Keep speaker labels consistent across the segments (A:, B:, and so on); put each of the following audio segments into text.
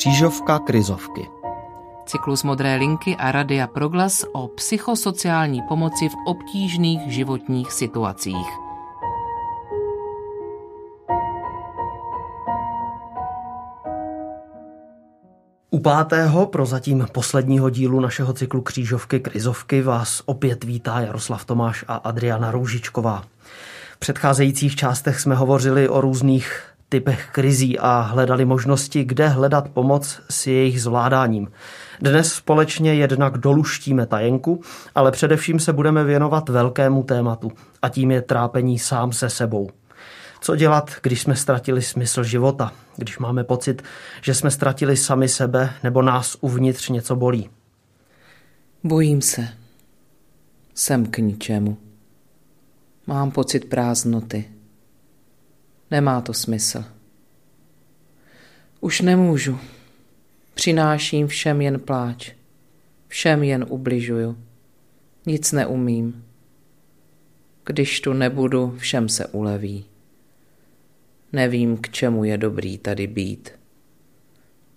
A: Křížovka krizovky.
B: Cyklus Modré linky a Radia Proglas o psychosociální pomoci v obtížných životních situacích.
A: U pátého, prozatím posledního dílu našeho cyklu Křížovky krizovky vás opět vítá Jaroslav Tomáš a Adriana Roužičková. V předcházejících částech jsme hovořili o různých typech krizí a hledali možnosti, kde hledat pomoc s jejich zvládáním. Dnes společně jednak doluštíme tajenku, ale především se budeme věnovat velkému tématu a tím je trápení sám se sebou. Co dělat, když jsme ztratili smysl života, když máme pocit, že jsme ztratili sami sebe nebo nás uvnitř něco bolí?
B: Bojím se. Jsem k ničemu. Mám pocit prázdnoty. Nemá to smysl. Už nemůžu. Přináším všem jen pláč. Všem jen ubližuju. Nic neumím. Když tu nebudu, všem se uleví. Nevím, k čemu je dobrý tady být.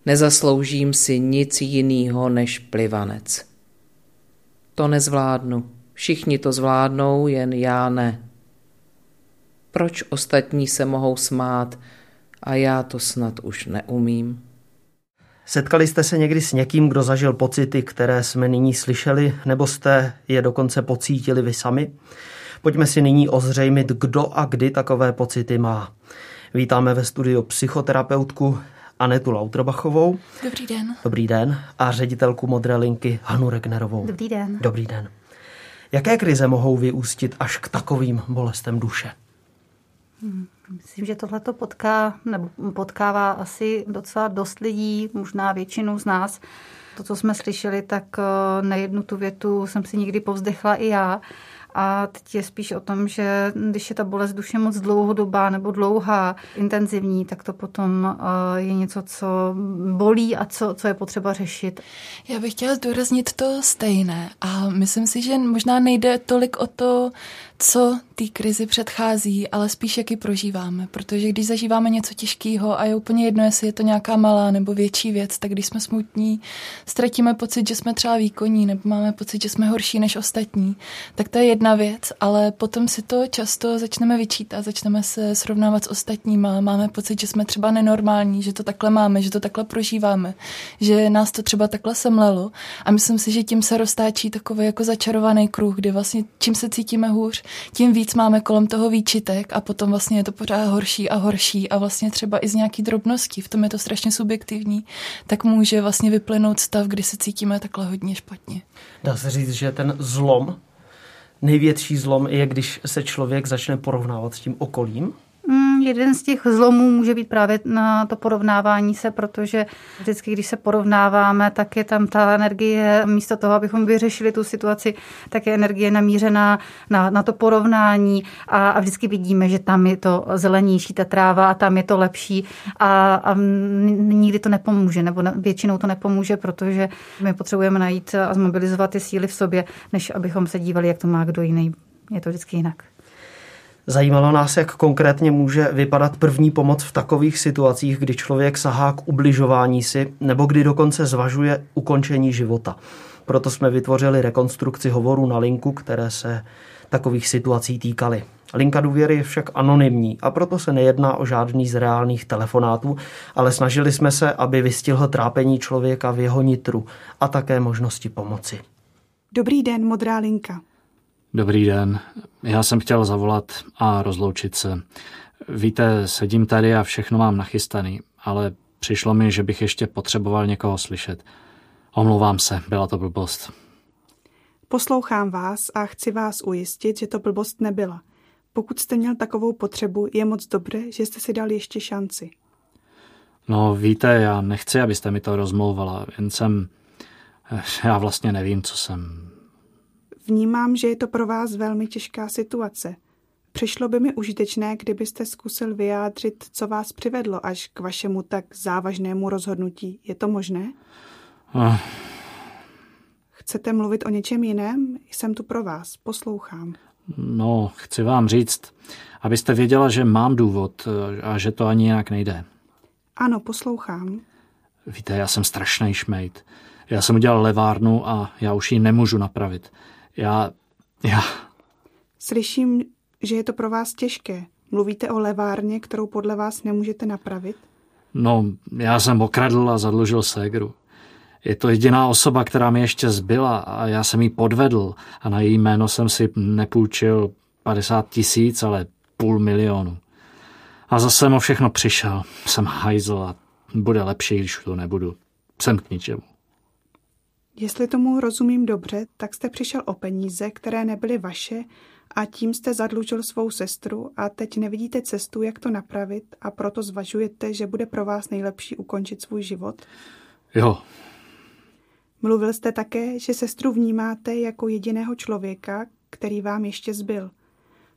B: Nezasloužím si nic jiného než plivanec. To nezvládnu. Všichni to zvládnou, jen já ne. Proč ostatní se mohou smát a já to snad už neumím?
A: Setkali jste se někdy s někým, kdo zažil pocity, které jsme nyní slyšeli, nebo jste je dokonce pocítili vy sami? Pojďme si nyní ozřejmit, kdo a kdy takové pocity má. Vítáme ve studiu psychoterapeutku Anetu Lauterbachovou.
C: Dobrý den.
A: Dobrý den. A ředitelku Modré linky Hanu Regnerovou.
C: Dobrý den.
A: Dobrý den. Jaké krize mohou vyústit až k takovým bolestem duše?
C: Myslím, že tohle to potká, nebo potkává asi docela dost lidí, možná většinu z nás. To, co jsme slyšeli, tak eh, nejednu tu větu jsem si někdy povzdechla i já. A teď je spíš o tom, že když je ta bolest duše moc dlouhodobá nebo dlouhá, intenzivní, tak to potom eh, je něco, co bolí a co, co je potřeba řešit.
D: Já bych chtěla zdůraznit to stejné a myslím si, že možná nejde tolik o to, co té krizi předchází, ale spíš jak ji prožíváme. Protože když zažíváme něco těžkého a je úplně jedno, jestli je to nějaká malá nebo větší věc, tak když jsme smutní, ztratíme pocit, že jsme třeba výkonní nebo máme pocit, že jsme horší než ostatní, tak to je jedna věc, ale potom si to často začneme vyčítat, začneme se srovnávat s ostatníma, máme pocit, že jsme třeba nenormální, že to takhle máme, že to takhle prožíváme, že nás to třeba takhle semlelo a myslím si, že tím se roztáčí takový jako začarovaný kruh, kdy vlastně čím se cítíme hůř, tím víc máme kolem toho výčitek a potom vlastně je to pořád horší a horší a vlastně třeba i z nějaký drobností, v tom je to strašně subjektivní, tak může vlastně vyplynout stav, kdy se cítíme takhle hodně špatně.
A: Dá se říct, že ten zlom, největší zlom je, když se člověk začne porovnávat s tím okolím?
C: Jeden z těch zlomů může být právě na to porovnávání se, protože vždycky, když se porovnáváme, tak je tam ta energie, místo toho, abychom vyřešili tu situaci, tak je energie namířená na, na to porovnání a, a vždycky vidíme, že tam je to zelenější, ta tráva a tam je to lepší a, a nikdy to nepomůže, nebo většinou to nepomůže, protože my potřebujeme najít a zmobilizovat ty síly v sobě, než abychom se dívali, jak to má kdo jiný. Je to vždycky jinak.
A: Zajímalo nás, jak konkrétně může vypadat první pomoc v takových situacích, kdy člověk sahá k ubližování si nebo kdy dokonce zvažuje ukončení života. Proto jsme vytvořili rekonstrukci hovoru na linku, které se takových situací týkaly. Linka důvěry je však anonymní a proto se nejedná o žádný z reálných telefonátů, ale snažili jsme se, aby vystihl trápení člověka v jeho nitru a také možnosti pomoci.
E: Dobrý den, modrá linka.
F: Dobrý den. Já jsem chtěl zavolat a rozloučit se. Víte, sedím tady a všechno mám nachystaný, ale přišlo mi, že bych ještě potřeboval někoho slyšet. Omlouvám se, byla to blbost.
E: Poslouchám vás a chci vás ujistit, že to blbost nebyla. Pokud jste měl takovou potřebu, je moc dobré, že jste si dal ještě šanci.
F: No víte, já nechci, abyste mi to rozmlouvala, jen jsem... Já vlastně nevím, co jsem...
E: Vnímám, že je to pro vás velmi těžká situace. Přišlo by mi užitečné, kdybyste zkusil vyjádřit, co vás přivedlo až k vašemu tak závažnému rozhodnutí. Je to možné? Uh. Chcete mluvit o něčem jiném? Jsem tu pro vás, poslouchám.
F: No, chci vám říct, abyste věděla, že mám důvod a že to ani jinak nejde.
E: Ano, poslouchám.
F: Víte, já jsem strašný šmejt. Já jsem udělal levárnu a já už ji nemůžu napravit. Já, já...
E: Slyším, že je to pro vás těžké. Mluvíte o levárně, kterou podle vás nemůžete napravit?
F: No, já jsem okradl a zadlužil ségru. Je to jediná osoba, která mi ještě zbyla a já jsem jí podvedl a na její jméno jsem si nepůjčil 50 tisíc, ale půl milionu. A zase jsem o všechno přišel. Jsem hajzl a bude lepší, když to nebudu. Jsem k ničemu.
E: Jestli tomu rozumím dobře, tak jste přišel o peníze, které nebyly vaše a tím jste zadlužil svou sestru a teď nevidíte cestu, jak to napravit a proto zvažujete, že bude pro vás nejlepší ukončit svůj život?
F: Jo.
E: Mluvil jste také, že sestru vnímáte jako jediného člověka, který vám ještě zbyl.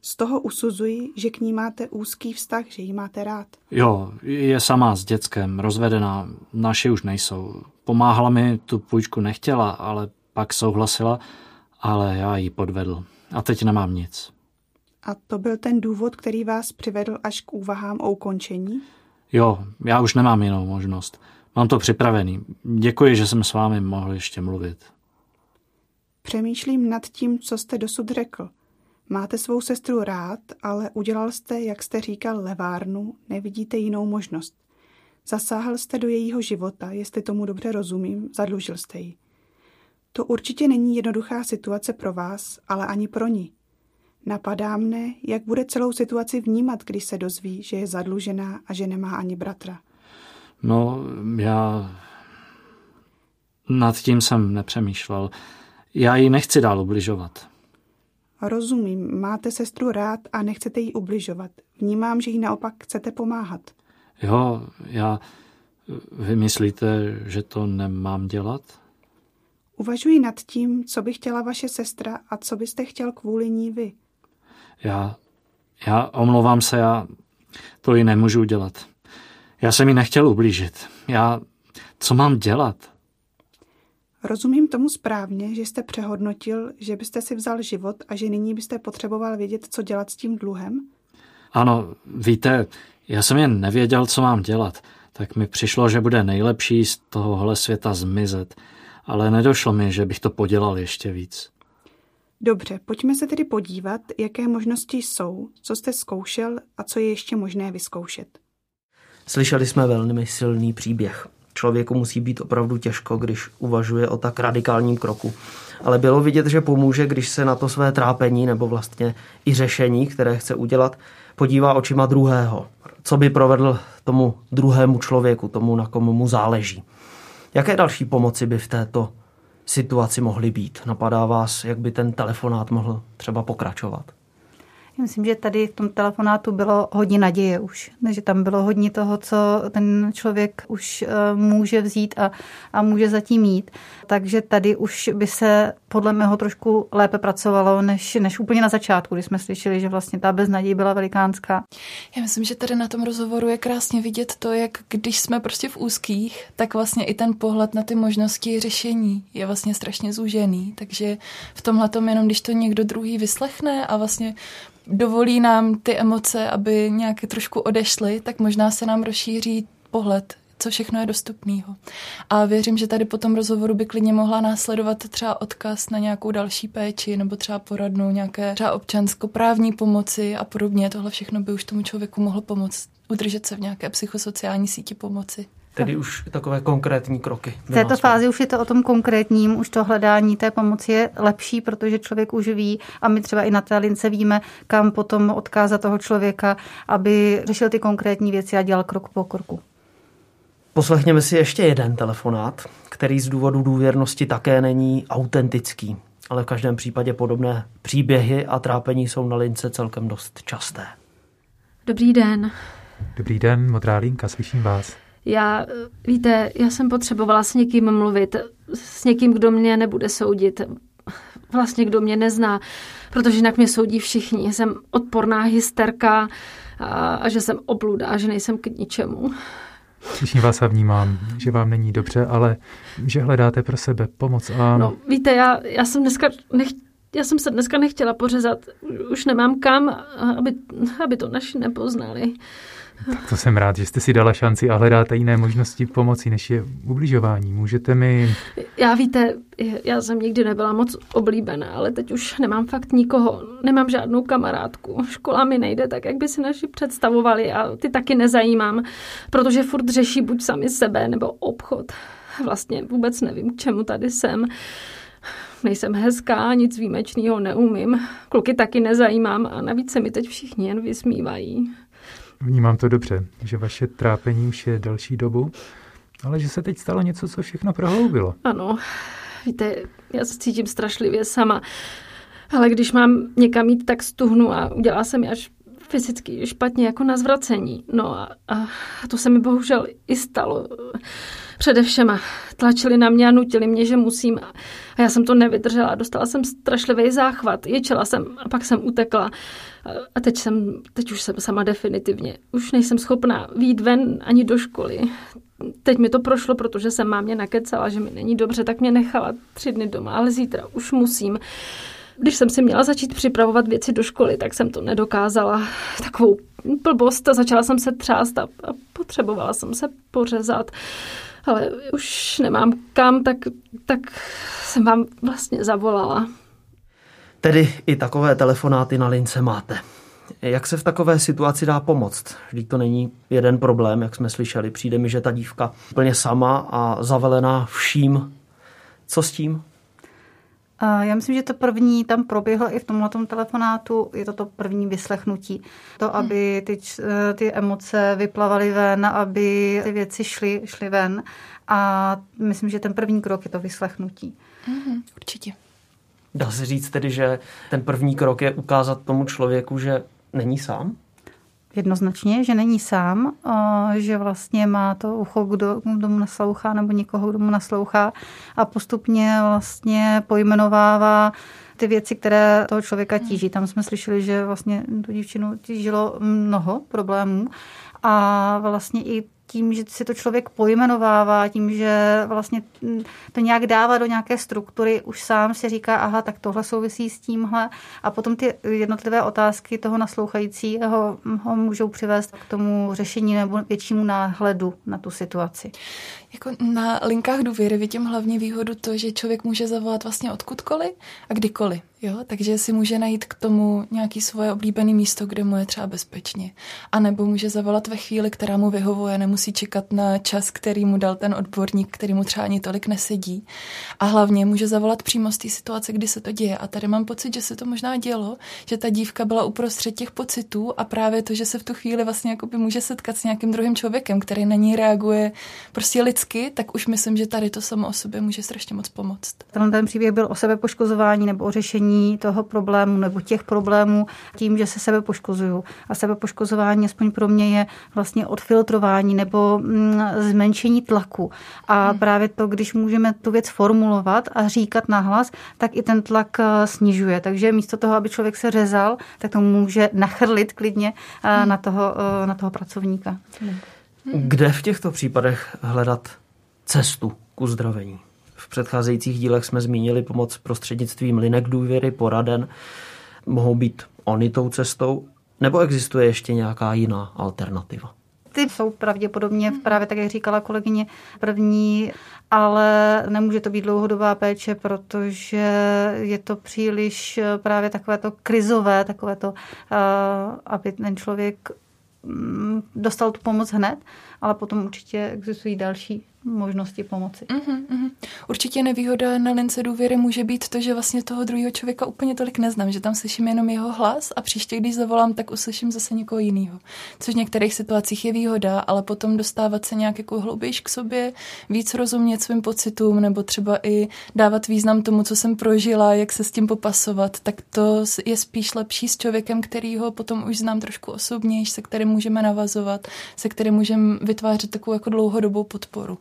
E: Z toho usuzuji, že k ní máte úzký vztah, že ji máte rád.
F: Jo, je sama s dětskem, rozvedená, naši už nejsou. Pomáhala mi, tu půjčku nechtěla, ale pak souhlasila, ale já ji podvedl. A teď nemám nic.
E: A to byl ten důvod, který vás přivedl až k úvahám o ukončení?
F: Jo, já už nemám jinou možnost. Mám to připravený. Děkuji, že jsem s vámi mohl ještě mluvit.
E: Přemýšlím nad tím, co jste dosud řekl. Máte svou sestru rád, ale udělal jste, jak jste říkal, levárnu, nevidíte jinou možnost. Zasáhl jste do jejího života, jestli tomu dobře rozumím, zadlužil jste ji. To určitě není jednoduchá situace pro vás, ale ani pro ní. Napadá mne, jak bude celou situaci vnímat, když se dozví, že je zadlužená a že nemá ani bratra.
F: No, já nad tím jsem nepřemýšlel. Já ji nechci dál ubližovat.
E: Rozumím, máte sestru rád a nechcete jí ubližovat. Vnímám, že jí naopak chcete pomáhat.
F: Jo, já... Vy myslíte, že to nemám dělat?
E: Uvažuji nad tím, co by chtěla vaše sestra a co byste chtěl kvůli ní vy.
F: Já... Já omlouvám se, já to ji nemůžu dělat. Já jsem jí nechtěl ublížit. Já... Co mám dělat?
E: Rozumím tomu správně, že jste přehodnotil, že byste si vzal život a že nyní byste potřeboval vědět, co dělat s tím dluhem?
F: Ano, víte, já jsem jen nevěděl, co mám dělat. Tak mi přišlo, že bude nejlepší z tohohle světa zmizet. Ale nedošlo mi, že bych to podělal ještě víc.
E: Dobře, pojďme se tedy podívat, jaké možnosti jsou, co jste zkoušel a co je ještě možné vyzkoušet.
A: Slyšeli jsme velmi silný příběh. Člověku musí být opravdu těžko, když uvažuje o tak radikálním kroku. Ale bylo vidět, že pomůže, když se na to své trápení nebo vlastně i řešení, které chce udělat, podívá očima druhého. Co by provedl tomu druhému člověku, tomu, na komu mu záleží. Jaké další pomoci by v této situaci mohly být? Napadá vás, jak by ten telefonát mohl třeba pokračovat?
C: Myslím, že tady v tom telefonátu bylo hodně naděje už, že tam bylo hodně toho, co ten člověk už eh, může vzít a, a může zatím mít. Takže tady už by se podle mého trošku lépe pracovalo, než, než úplně na začátku, kdy jsme slyšeli, že vlastně ta beznaděj byla velikánská.
D: Já myslím, že tady na tom rozhovoru je krásně vidět to, jak když jsme prostě v úzkých, tak vlastně i ten pohled na ty možnosti řešení je vlastně strašně zúžený. Takže v tomhle jenom, když to někdo druhý vyslechne a vlastně dovolí nám ty emoce, aby nějak trošku odešly, tak možná se nám rozšíří pohled, co všechno je dostupného. A věřím, že tady po tom rozhovoru by klidně mohla následovat třeba odkaz na nějakou další péči nebo třeba poradnou nějaké třeba občanskoprávní pomoci a podobně. Tohle všechno by už tomu člověku mohlo pomoct udržet se v nějaké psychosociální síti pomoci.
A: Tedy už takové konkrétní kroky.
C: V této fázi už je to o tom konkrétním, už to hledání té pomoci je lepší, protože člověk už ví a my třeba i na té lince víme, kam potom odkázat toho člověka, aby řešil ty konkrétní věci a dělal krok po kroku.
A: Poslechněme si ještě jeden telefonát, který z důvodu důvěrnosti také není autentický, ale v každém případě podobné příběhy a trápení jsou na lince celkem dost časté.
G: Dobrý den.
H: Dobrý den, modrá linka, slyším vás.
G: Já, víte, já jsem potřebovala s někým mluvit, s někým, kdo mě nebude soudit, vlastně kdo mě nezná, protože jinak mě soudí všichni. Jsem odporná hysterka a, a že jsem obluda a že nejsem k ničemu.
H: Slyším vás a vnímám, že vám není dobře, ale že hledáte pro sebe pomoc a...
G: No, víte, já, já jsem dneska nech, já jsem se dneska nechtěla pořezat. Už nemám kam, aby, aby to naši nepoznali.
H: Tak to jsem rád, že jste si dala šanci a hledáte jiné možnosti pomoci, než je ubližování. Můžete mi...
G: Já víte, já jsem nikdy nebyla moc oblíbená, ale teď už nemám fakt nikoho. Nemám žádnou kamarádku. Škola mi nejde tak, jak by si naši představovali a ty taky nezajímám, protože furt řeší buď sami sebe nebo obchod. Vlastně vůbec nevím, k čemu tady jsem. Nejsem hezká, nic výjimečného neumím. Kluky taky nezajímám a navíc se mi teď všichni jen vysmívají.
H: Vnímám to dobře, že vaše trápení už je další dobu, ale že se teď stalo něco, co všechno prohloubilo.
G: Ano, víte, já se cítím strašlivě sama. Ale když mám někam jít, tak stuhnu a udělá se mi až fyzicky špatně jako na zvracení. No a, a to se mi bohužel i stalo. Především tlačili na mě a nutili mě, že musím. A já jsem to nevydržela. Dostala jsem strašlivý záchvat. Ječela jsem a pak jsem utekla. A teď, jsem, teď už jsem sama definitivně. Už nejsem schopná výjít ven ani do školy. Teď mi to prošlo, protože jsem mámě nakecala, že mi není dobře, tak mě nechala tři dny doma, ale zítra už musím. Když jsem si měla začít připravovat věci do školy, tak jsem to nedokázala. Takovou blbost a začala jsem se třást a, a potřebovala jsem se pořezat. Ale už nemám kam, tak, tak jsem vám vlastně zavolala.
A: Tedy i takové telefonáty na lince máte. Jak se v takové situaci dá pomoct? Vždyť to není jeden problém, jak jsme slyšeli. Přijde mi, že ta dívka úplně sama a zavelená vším. Co s tím?
C: Já myslím, že to první tam proběhlo i v tomhle telefonátu, je to to první vyslechnutí. To, hmm. aby ty, ty emoce vyplavaly ven, aby ty věci šly, šly ven. A myslím, že ten první krok je to vyslechnutí.
D: Mm, určitě.
A: Dá se říct tedy, že ten první krok je ukázat tomu člověku, že není sám?
C: Jednoznačně, že není sám, že vlastně má to ucho, kdo, kdo mu naslouchá, nebo někoho, kdo mu naslouchá a postupně vlastně pojmenovává ty věci, které toho člověka tíží. Tam jsme slyšeli, že vlastně tu dívčinu tížilo mnoho problémů a vlastně i tím, že si to člověk pojmenovává, tím, že vlastně to nějak dává do nějaké struktury, už sám si říká, aha, tak tohle souvisí s tímhle a potom ty jednotlivé otázky toho naslouchajícího ho můžou přivést k tomu řešení nebo většímu náhledu na tu situaci.
D: Jako na linkách důvěry vidím hlavně výhodu to, že člověk může zavolat vlastně odkudkoliv a kdykoliv. Jo? Takže si může najít k tomu nějaký svoje oblíbené místo, kde mu je třeba bezpečně. A nebo může zavolat ve chvíli, která mu vyhovuje, nemusí čekat na čas, který mu dal ten odborník, který mu třeba ani tolik nesedí. A hlavně může zavolat přímo z té situace, kdy se to děje. A tady mám pocit, že se to možná dělo, že ta dívka byla uprostřed těch pocitů a právě to, že se v tu chvíli vlastně může setkat s nějakým druhým člověkem, který na ní reaguje prostě lidsky, tak už myslím, že tady to samo o sobě může strašně moc pomoct.
C: Tenhle ten příběh byl o sebepoškozování nebo o řešení toho problému nebo těch problémů tím, že se sebe poškozuju. A sebepoškozování, aspoň pro mě, je vlastně odfiltrování nebo mm, zmenšení tlaku. A hmm. právě to, když můžeme tu věc formulovat a říkat nahlas, tak i ten tlak eh, snižuje. Takže místo toho, aby člověk se řezal, tak to může nachrlit klidně eh, hmm. na, toho, eh, na toho pracovníka.
A: Kde v těchto případech hledat cestu k uzdravení? V předcházejících dílech jsme zmínili pomoc prostřednictvím linek důvěry, poraden. Mohou být oni tou cestou, nebo existuje ještě nějaká jiná alternativa?
C: Ty jsou pravděpodobně právě tak, jak říkala kolegyně, první, ale nemůže to být dlouhodobá péče, protože je to příliš právě takové to krizové, takové to, eh, aby ten člověk dostal tu pomoc hned, ale potom určitě existují další možnosti pomoci.
D: Uh-huh, uh-huh. Určitě nevýhoda na lince důvěry může být to, že vlastně toho druhého člověka úplně tolik neznám, že tam slyším jenom jeho hlas a příště, když zavolám, tak uslyším zase někoho jiného. Což v některých situacích je výhoda, ale potom dostávat se nějak jako hloubějš k sobě, víc rozumět svým pocitům nebo třeba i dávat význam tomu, co jsem prožila, jak se s tím popasovat, tak to je spíš lepší s člověkem, který ho potom už znám trošku osobnější, se kterým můžeme navazovat, se kterým můžeme vytvářet takovou jako dlouhodobou podporu.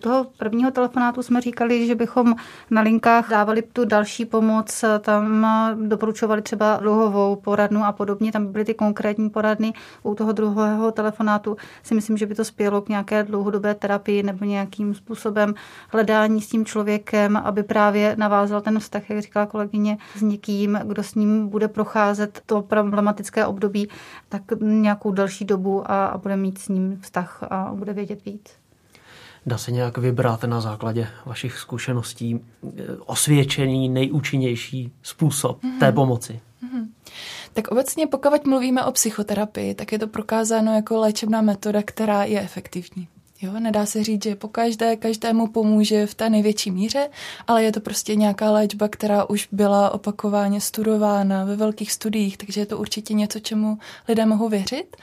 C: Toho prvního telefonátu jsme říkali, že bychom na linkách dávali tu další pomoc, tam doporučovali třeba dluhovou poradnu a podobně, tam byly ty konkrétní poradny. U toho druhého telefonátu si myslím, že by to spělo k nějaké dlouhodobé terapii nebo nějakým způsobem hledání s tím člověkem, aby právě navázal ten vztah, jak říkala kolegyně, s někým, kdo s ním bude procházet to problematické období, tak nějakou další dobu a, a bude mít s ním vztah a bude vědět víc.
A: Dá se nějak vybrat na základě vašich zkušeností eh, osvědčený, nejúčinnější způsob mm-hmm. té pomoci? Mm-hmm.
D: Tak obecně pokud mluvíme o psychoterapii, tak je to prokázáno jako léčebná metoda, která je efektivní. Jo, nedá se říct, že po každé, každému pomůže v té největší míře, ale je to prostě nějaká léčba, která už byla opakovaně studována ve velkých studiích, takže je to určitě něco, čemu lidé mohou věřit.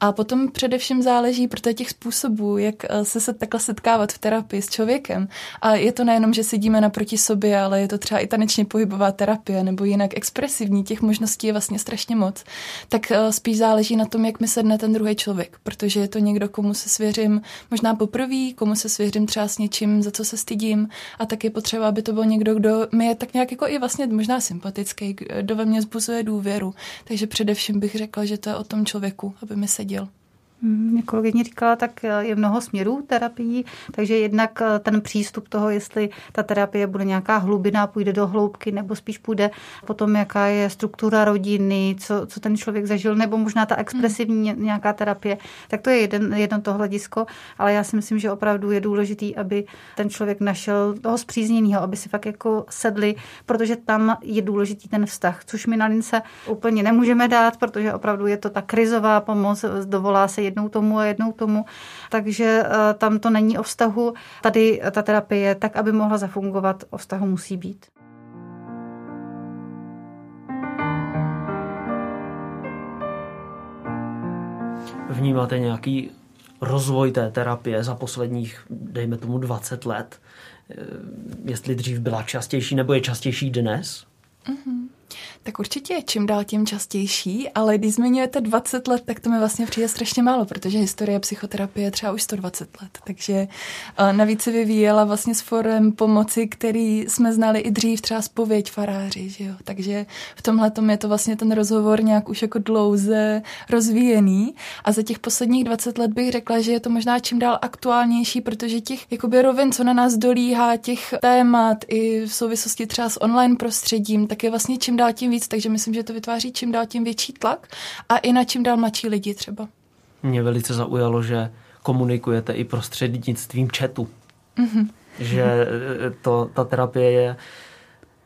D: A potom především záleží, protože těch způsobů, jak eh, se, se takhle setkávat v terapii s člověkem. A je to nejenom, že sedíme naproti sobě, ale je to třeba i tanečně pohybová terapie nebo jinak expresivní, těch možností je vlastně strašně moc. Tak eh, spíš záleží na tom, jak mi sedne ten druhý člověk, protože je to někdo, komu se svěřím možná poprvé, komu se svěřím třeba s něčím, za co se stydím a tak je potřeba, aby to byl někdo, kdo mi je tak nějak jako i vlastně možná sympatický, kdo ve mně zbuzuje důvěru. Takže především bych řekla, že to je o tom člověku, aby mi seděl.
C: Jak kolegyně říkala, tak eh, je mnoho směrů terapií, takže jednak eh, ten přístup toho, jestli ta terapie bude nějaká hlubina, půjde do hloubky, nebo spíš půjde potom, jaká je struktura rodiny, co, co ten člověk zažil, nebo možná ta expresivní nějaká terapie, tak to je jeden, jedno to hledisko, ale já si myslím, že opravdu je důležitý, aby ten člověk našel toho zpřízněného, aby si fakt jako sedli, protože tam je důležitý ten vztah, což my na lince úplně nemůžeme dát, protože opravdu je to ta krizová pomoc, dovolá se jednou tomu a jednou tomu. Takže eh, tam to není o vztahu. Tady ta terapie, tak aby mohla zafungovat, o vztahu musí být.
A: Vnímáte nějaký rozvoj té terapie za posledních, dejme tomu, 20 let? Eh, jestli dřív byla častější nebo je častější dnes?
D: Mm-hmm. Tak určitě je čím dál tím častější, ale když zmiňujete 20 let, tak to mi vlastně přijde strašně málo, protože historie psychoterapie je třeba už 120 let. Takže eh, navíc se vyvíjela vlastně s forem pomoci, který jsme znali i dřív, třeba spověď faráři, že jo. Takže v tomhle je to vlastně ten rozhovor nějak už jako dlouze rozvíjený a za těch posledních 20 let bych řekla, že je to možná čím dál aktuálnější, protože těch jakoby rovin, co na nás dolíhá, těch témat i v souvislosti třeba s online prostředím, tak je vlastně čím dál tím víc, takže myslím, že to vytváří čím dál tím větší tlak a i na čím dál mladší lidi třeba.
A: Mě velice zaujalo, že komunikujete i prostřednictvím chatu. Mm-hmm. Že e, to, ta terapie je,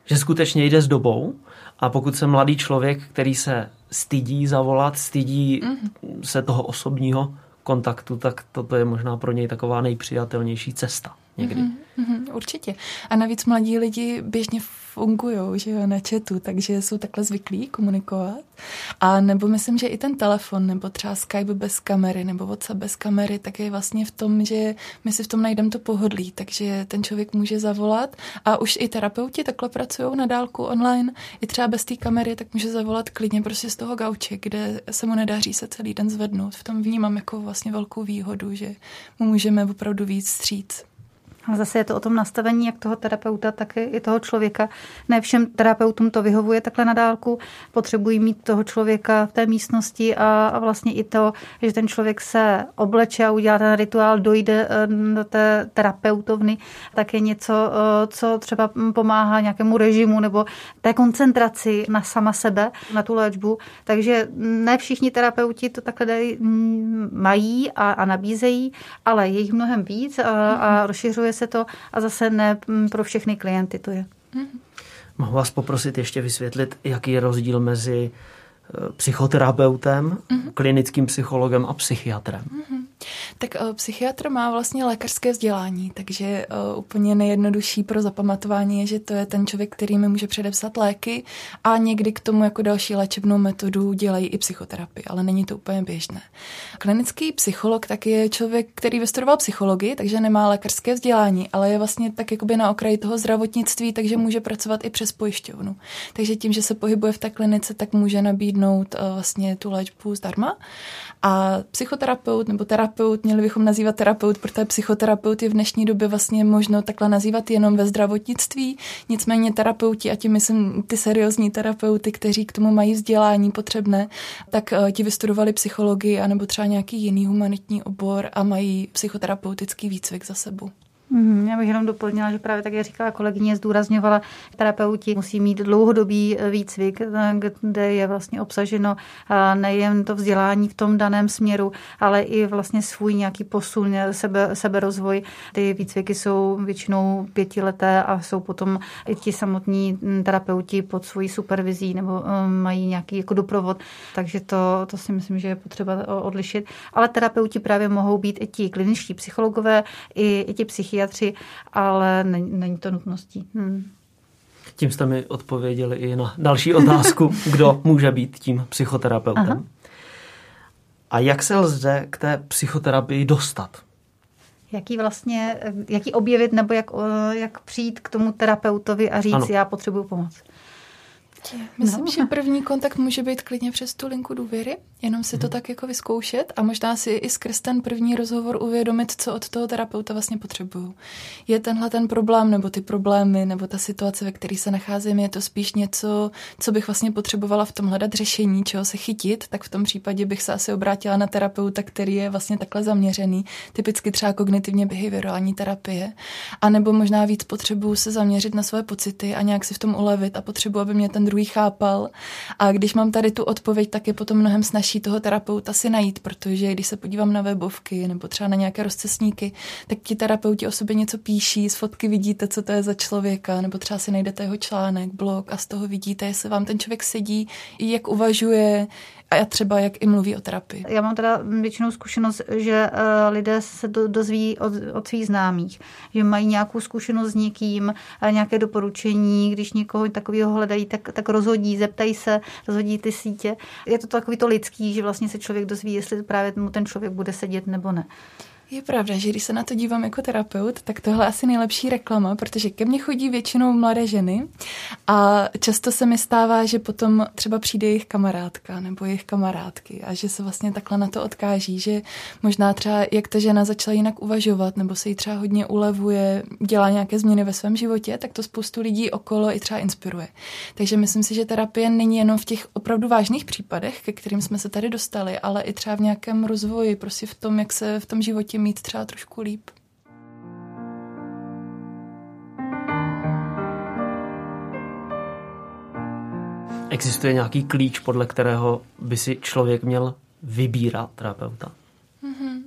A: že skutečně jde s dobou a pokud se mladý člověk, který se stydí zavolat, stydí mm-hmm. se toho osobního kontaktu, tak toto je možná pro něj taková nejpřijatelnější cesta někdy.
D: Mm-hmm, určitě. A navíc mladí lidi běžně fungují že jo, na chatu, takže jsou takhle zvyklí komunikovat. A nebo myslím, že i ten telefon, nebo třeba Skype bez kamery, nebo WhatsApp bez kamery, tak je vlastně v tom, že my si v tom najdeme to pohodlí, takže ten člověk může zavolat a už i terapeuti takhle pracují na dálku online, i třeba bez té kamery, tak může zavolat klidně prostě z toho gauče, kde se mu nedaří se celý den zvednout. V tom vnímám jako vlastně velkou výhodu, že mu můžeme opravdu víc stříct.
C: Ale zase je to o tom nastavení jak toho terapeuta, tak i toho člověka. Ne všem terapeutům to vyhovuje takhle na dálku. Potřebují mít toho člověka v té místnosti a, a vlastně i to, že ten člověk se obleče a udělá ten rituál, dojde eh, do té terapeutovny, tak je něco, eh, co třeba pomáhá nějakému režimu nebo té koncentraci na sama sebe, na tu léčbu. Takže ne všichni terapeuti to takhle mají a, a nabízejí, ale je jich mnohem víc a, a rozšiřuje se to a zase ne mm, pro všechny klienty to je. Mm-hmm.
A: Mohu vás poprosit ještě vysvětlit, jaký je rozdíl mezi eh, psychoterapeutem, mm-hmm. klinickým psychologem a psychiatrem? Mm-hmm.
D: Tak uh, psychiatr má vlastně lékařské vzdělání, takže uh, úplně nejjednodušší pro zapamatování je, že to je ten člověk, který mi může předepsat léky a někdy k tomu jako další léčebnou metodu dělají i psychoterapii, ale není to úplně běžné. Klinický psycholog tak je člověk, který vystudoval psychologii, takže nemá lékařské vzdělání, ale je vlastně tak jakoby na okraji toho zdravotnictví, takže může pracovat i přes pojišťovnu. Takže tím, že se pohybuje v té klinice, tak může nabídnout uh, vlastně tu léčbu zdarma. A psychoterapeut nebo terapeut měli bychom nazývat terapeut, protože psychoterapeut je v dnešní době vlastně možno takhle nazývat jenom ve zdravotnictví. Nicméně terapeuti, a tím myslím ty seriózní terapeuty, kteří k tomu mají vzdělání potřebné, tak uh, ti vystudovali psychologii anebo třeba nějaký jiný humanitní obor a mají psychoterapeutický výcvik za sebou.
C: Mm, já bych jenom doplnila, že právě tak, jak říkala kolegyně, zdůrazňovala, terapeuti musí mít dlouhodobý eh, výcvik, eh, kde je vlastně obsaženo eh, nejen to vzdělání v tom daném směru, ale i vlastně svůj nějaký posun, sebe, seberozvoj. Ty výcviky jsou většinou pětileté a jsou potom i ti samotní hm, terapeuti pod svojí supervizí nebo mají nějaký jako doprovod, takže to, to si myslím, že je potřeba odlišit. Ale terapeuti právě mohou být i ti kliničtí psychologové, i, i ti psychiatři, psychiatři, ale není, není to nutností. Hmm.
A: Tím jste mi odpověděli i na další otázku, kdo může být tím psychoterapeutem. Aha. A jak se lze k té psychoterapii dostat?
C: Jaký vlastně, jaký objevit nebo jak, jak přijít k tomu terapeutovi a říct, ano. já potřebuju pomoc?
D: Myslím, no. že první kontakt může být klidně přes tu linku důvěry, jenom si to mhm. tak jako vyzkoušet a možná si i skrz ten první rozhovor uvědomit, co od toho terapeuta vlastně potřebuju. Je tenhle ten problém, nebo ty problémy, nebo ta situace, ve které se nacházím, je to spíš něco, co bych vlastně potřebovala v tom hledat řešení, čeho se chytit, tak v tom případě bych se asi obrátila na terapeuta, který je vlastně takhle zaměřený, typicky třeba kognitivně behaviorální terapie, a nebo možná víc potřebuju se zaměřit na své pocity a nějak si v tom ulevit a potřebuji, aby mě ten druhý chápal. A když mám tady tu odpověď, tak je potom mnohem snažší toho terapeuta si najít, protože když se podívám na webovky nebo třeba na nějaké rozcesníky, tak ti terapeuti o sobě něco píší, z fotky vidíte, co to je za člověka, nebo třeba si najdete jeho článek, blog a z toho vidíte, jestli vám ten člověk sedí, jak uvažuje, a třeba jak i mluví o terapii.
C: Já mám teda většinou zkušenost, že uh, lidé se do, dozví od, od svých známých, že mají nějakou zkušenost s někým, uh, nějaké doporučení, když někoho takového hledají, tak, tak rozhodí, zeptají se, rozhodí ty sítě. Je to takový to lidský, že vlastně se člověk dozví, jestli právě mu ten člověk bude sedět nebo ne.
D: Je pravda, že když se na to dívám jako terapeut, tak tohle je asi nejlepší reklama, protože ke mně chodí většinou mladé ženy a často se mi stává, že potom třeba přijde jejich kamarádka nebo jejich kamarádky a že se vlastně takhle na to odkáží, že možná třeba jak ta žena začala jinak uvažovat nebo se jí třeba hodně ulevuje, dělá nějaké změny ve svém životě, tak to spoustu lidí okolo i třeba inspiruje. Takže myslím si, že terapie není jenom v těch opravdu vážných případech, ke kterým jsme se tady dostali, ale i třeba v nějakém rozvoji, prostě v tom, jak se v tom životě mít třeba trošku líp.
A: Existuje nějaký klíč, podle kterého by si člověk měl vybírat terapeuta?
D: Mm-hmm.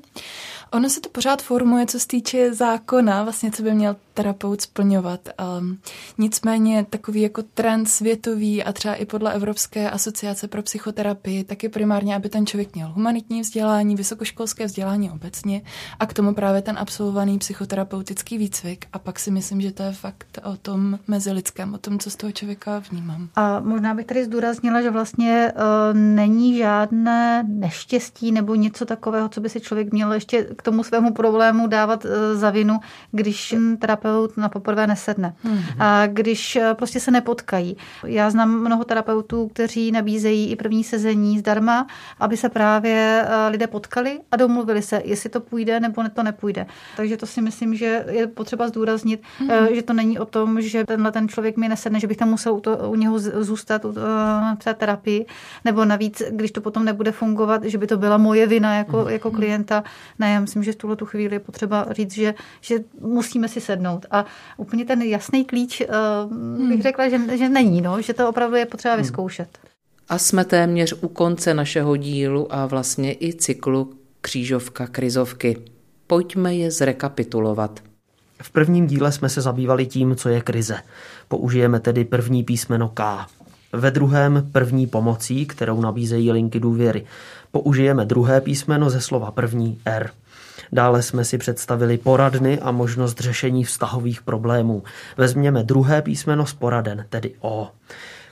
D: Ono se to pořád formuje, co se týče zákona, vlastně co by měl terapeut splňovat. Um, nicméně takový jako trend světový a třeba i podle Evropské asociace pro psychoterapii, tak je primárně, aby ten člověk měl humanitní vzdělání, vysokoškolské vzdělání obecně a k tomu právě ten absolvovaný psychoterapeutický výcvik. A pak si myslím, že to je fakt o tom mezilidském, o tom, co z toho člověka vnímám.
C: A možná bych tady zdůraznila, že vlastně uh, není žádné neštěstí nebo něco takového, co by si člověk měl ještě k tomu svému problému dávat uh, za vinu, když terapeut terapeut na poprvé nesedne. Mm-hmm. A když eh, prostě se nepotkají. Já znám mnoho terapeutů, kteří nabízejí i první sezení zdarma, aby se právě eh, lidé potkali a domluvili se, jestli to půjde nebo to nepůjde. Takže to si myslím, že je potřeba zdůraznit, mm-hmm. že to není o tom, že tenhle ten člověk mi nesedne, že bych tam musel u, to, u něho zůstat u, té terapii, nebo navíc, když to potom nebude fungovat, že by to byla moje vina jako, mm-hmm. jako klienta. Ne, já myslím, že v tuhle tu chvíli je potřeba říct, že, že musíme si sednout zvládnout. A úplně ten jasný klíč eh, bych hmm. řekla, že, že není, no, že to opravdu je potřeba hmm. vyzkoušet.
B: A jsme téměř u konce našeho dílu a vlastně i cyklu Křížovka krizovky. Pojďme je zrekapitulovat.
A: V prvním díle jsme se zabývali tím, co je krize. Použijeme tedy první písmeno K. Ve druhém první pomocí, kterou nabízejí linky důvěry. Použijeme druhé písmeno ze slova první R. Dále jsme si představili poradny a možnost řešení vztahových problémů. Vezměme druhé písmeno z poraden, tedy O.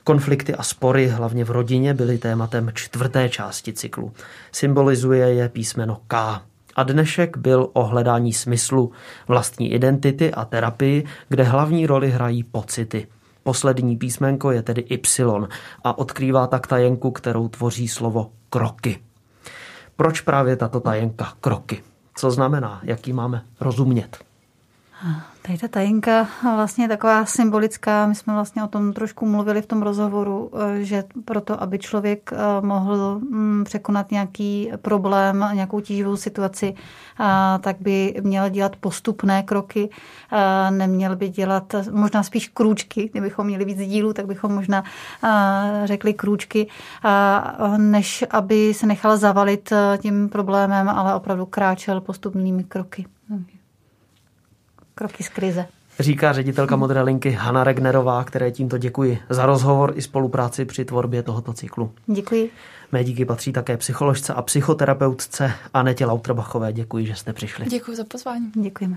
A: Konflikty a spory, hlavně v rodině, byly tématem čtvrté části cyklu. Symbolizuje je písmeno K. A dnešek byl o hledání smyslu, vlastní identity a terapii, kde hlavní roli hrají pocity. Poslední písmenko je tedy Y a odkrývá tak tajenku, kterou tvoří slovo kroky. Proč právě tato tajenka kroky? Co znamená? Jak ji máme rozumět?
C: Tady ta tajenka vlastně taková symbolická, my jsme vlastně o tom trošku mluvili v tom rozhovoru, eh, že proto, aby člověk eh, mohl mm, překonat nějaký problém, nějakou tíživou situaci, tak by měl dělat postupné kroky, neměl by dělat možná spíš krůčky, kdybychom měli víc dílů, tak bychom možná řekli krůčky, než aby se nechal zavalit eh, tím problémem, ale opravdu kráčel postupnými kroky kroky z krize.
A: Říká ředitelka Modré linky Hanna Regnerová, které tímto děkuji za rozhovor i spolupráci při tvorbě tohoto cyklu.
C: Děkuji.
A: Mé díky patří také psycholožce a psychoterapeutce Anetě Lauterbachové. Děkuji, že jste přišli.
D: Děkuji za pozvání.
C: Děkujeme.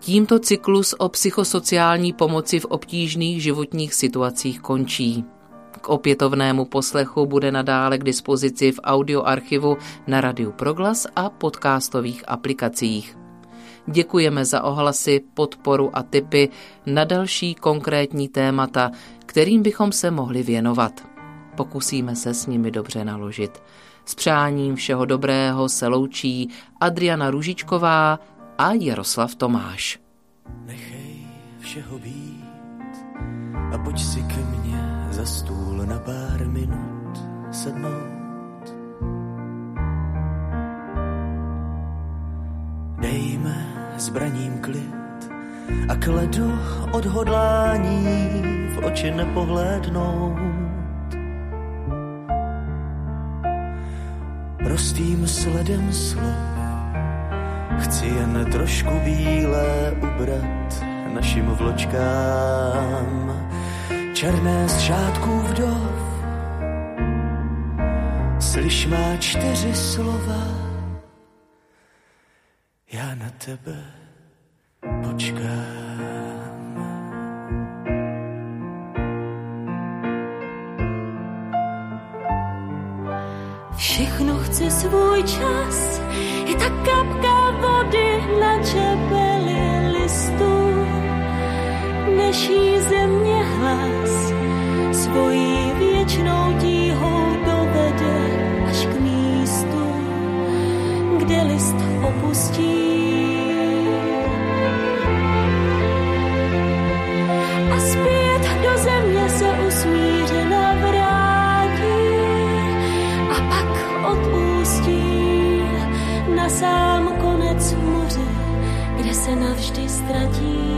B: Tímto cyklus o psychosociální pomoci v obtížných životních situacích končí. K opětovnému poslechu bude nadále k dispozici v audioarchivu na Radiu Proglas a podcastových aplikacích. Děkujeme za ohlasy, podporu a tipy na další konkrétní témata, kterým bychom se mohli věnovat. Pokusíme se s nimi dobře naložit. S přáním všeho dobrého se loučí Adriana Ružičková a Jaroslav Tomáš. Nechej všeho být a pojď si ke mně za stůl na pár minut sednout. Dejme zbraním klid a kledu odhodlání v oči nepohlédnout. Prostým sledem slov chci jen trošku bílé ubrat našim vločkám černé z šátků vdov. Slyš má čtyři slova, já na tebe počkám. Všechno chce svůj čas, je ta kapka vody na čepeli jí země hlas svojí věčnou tíhou dovede až k místu, kde list opustí. A zpět do země se usmířena vrátí a pak odpustí na sám konec moře, kde se navždy ztratí.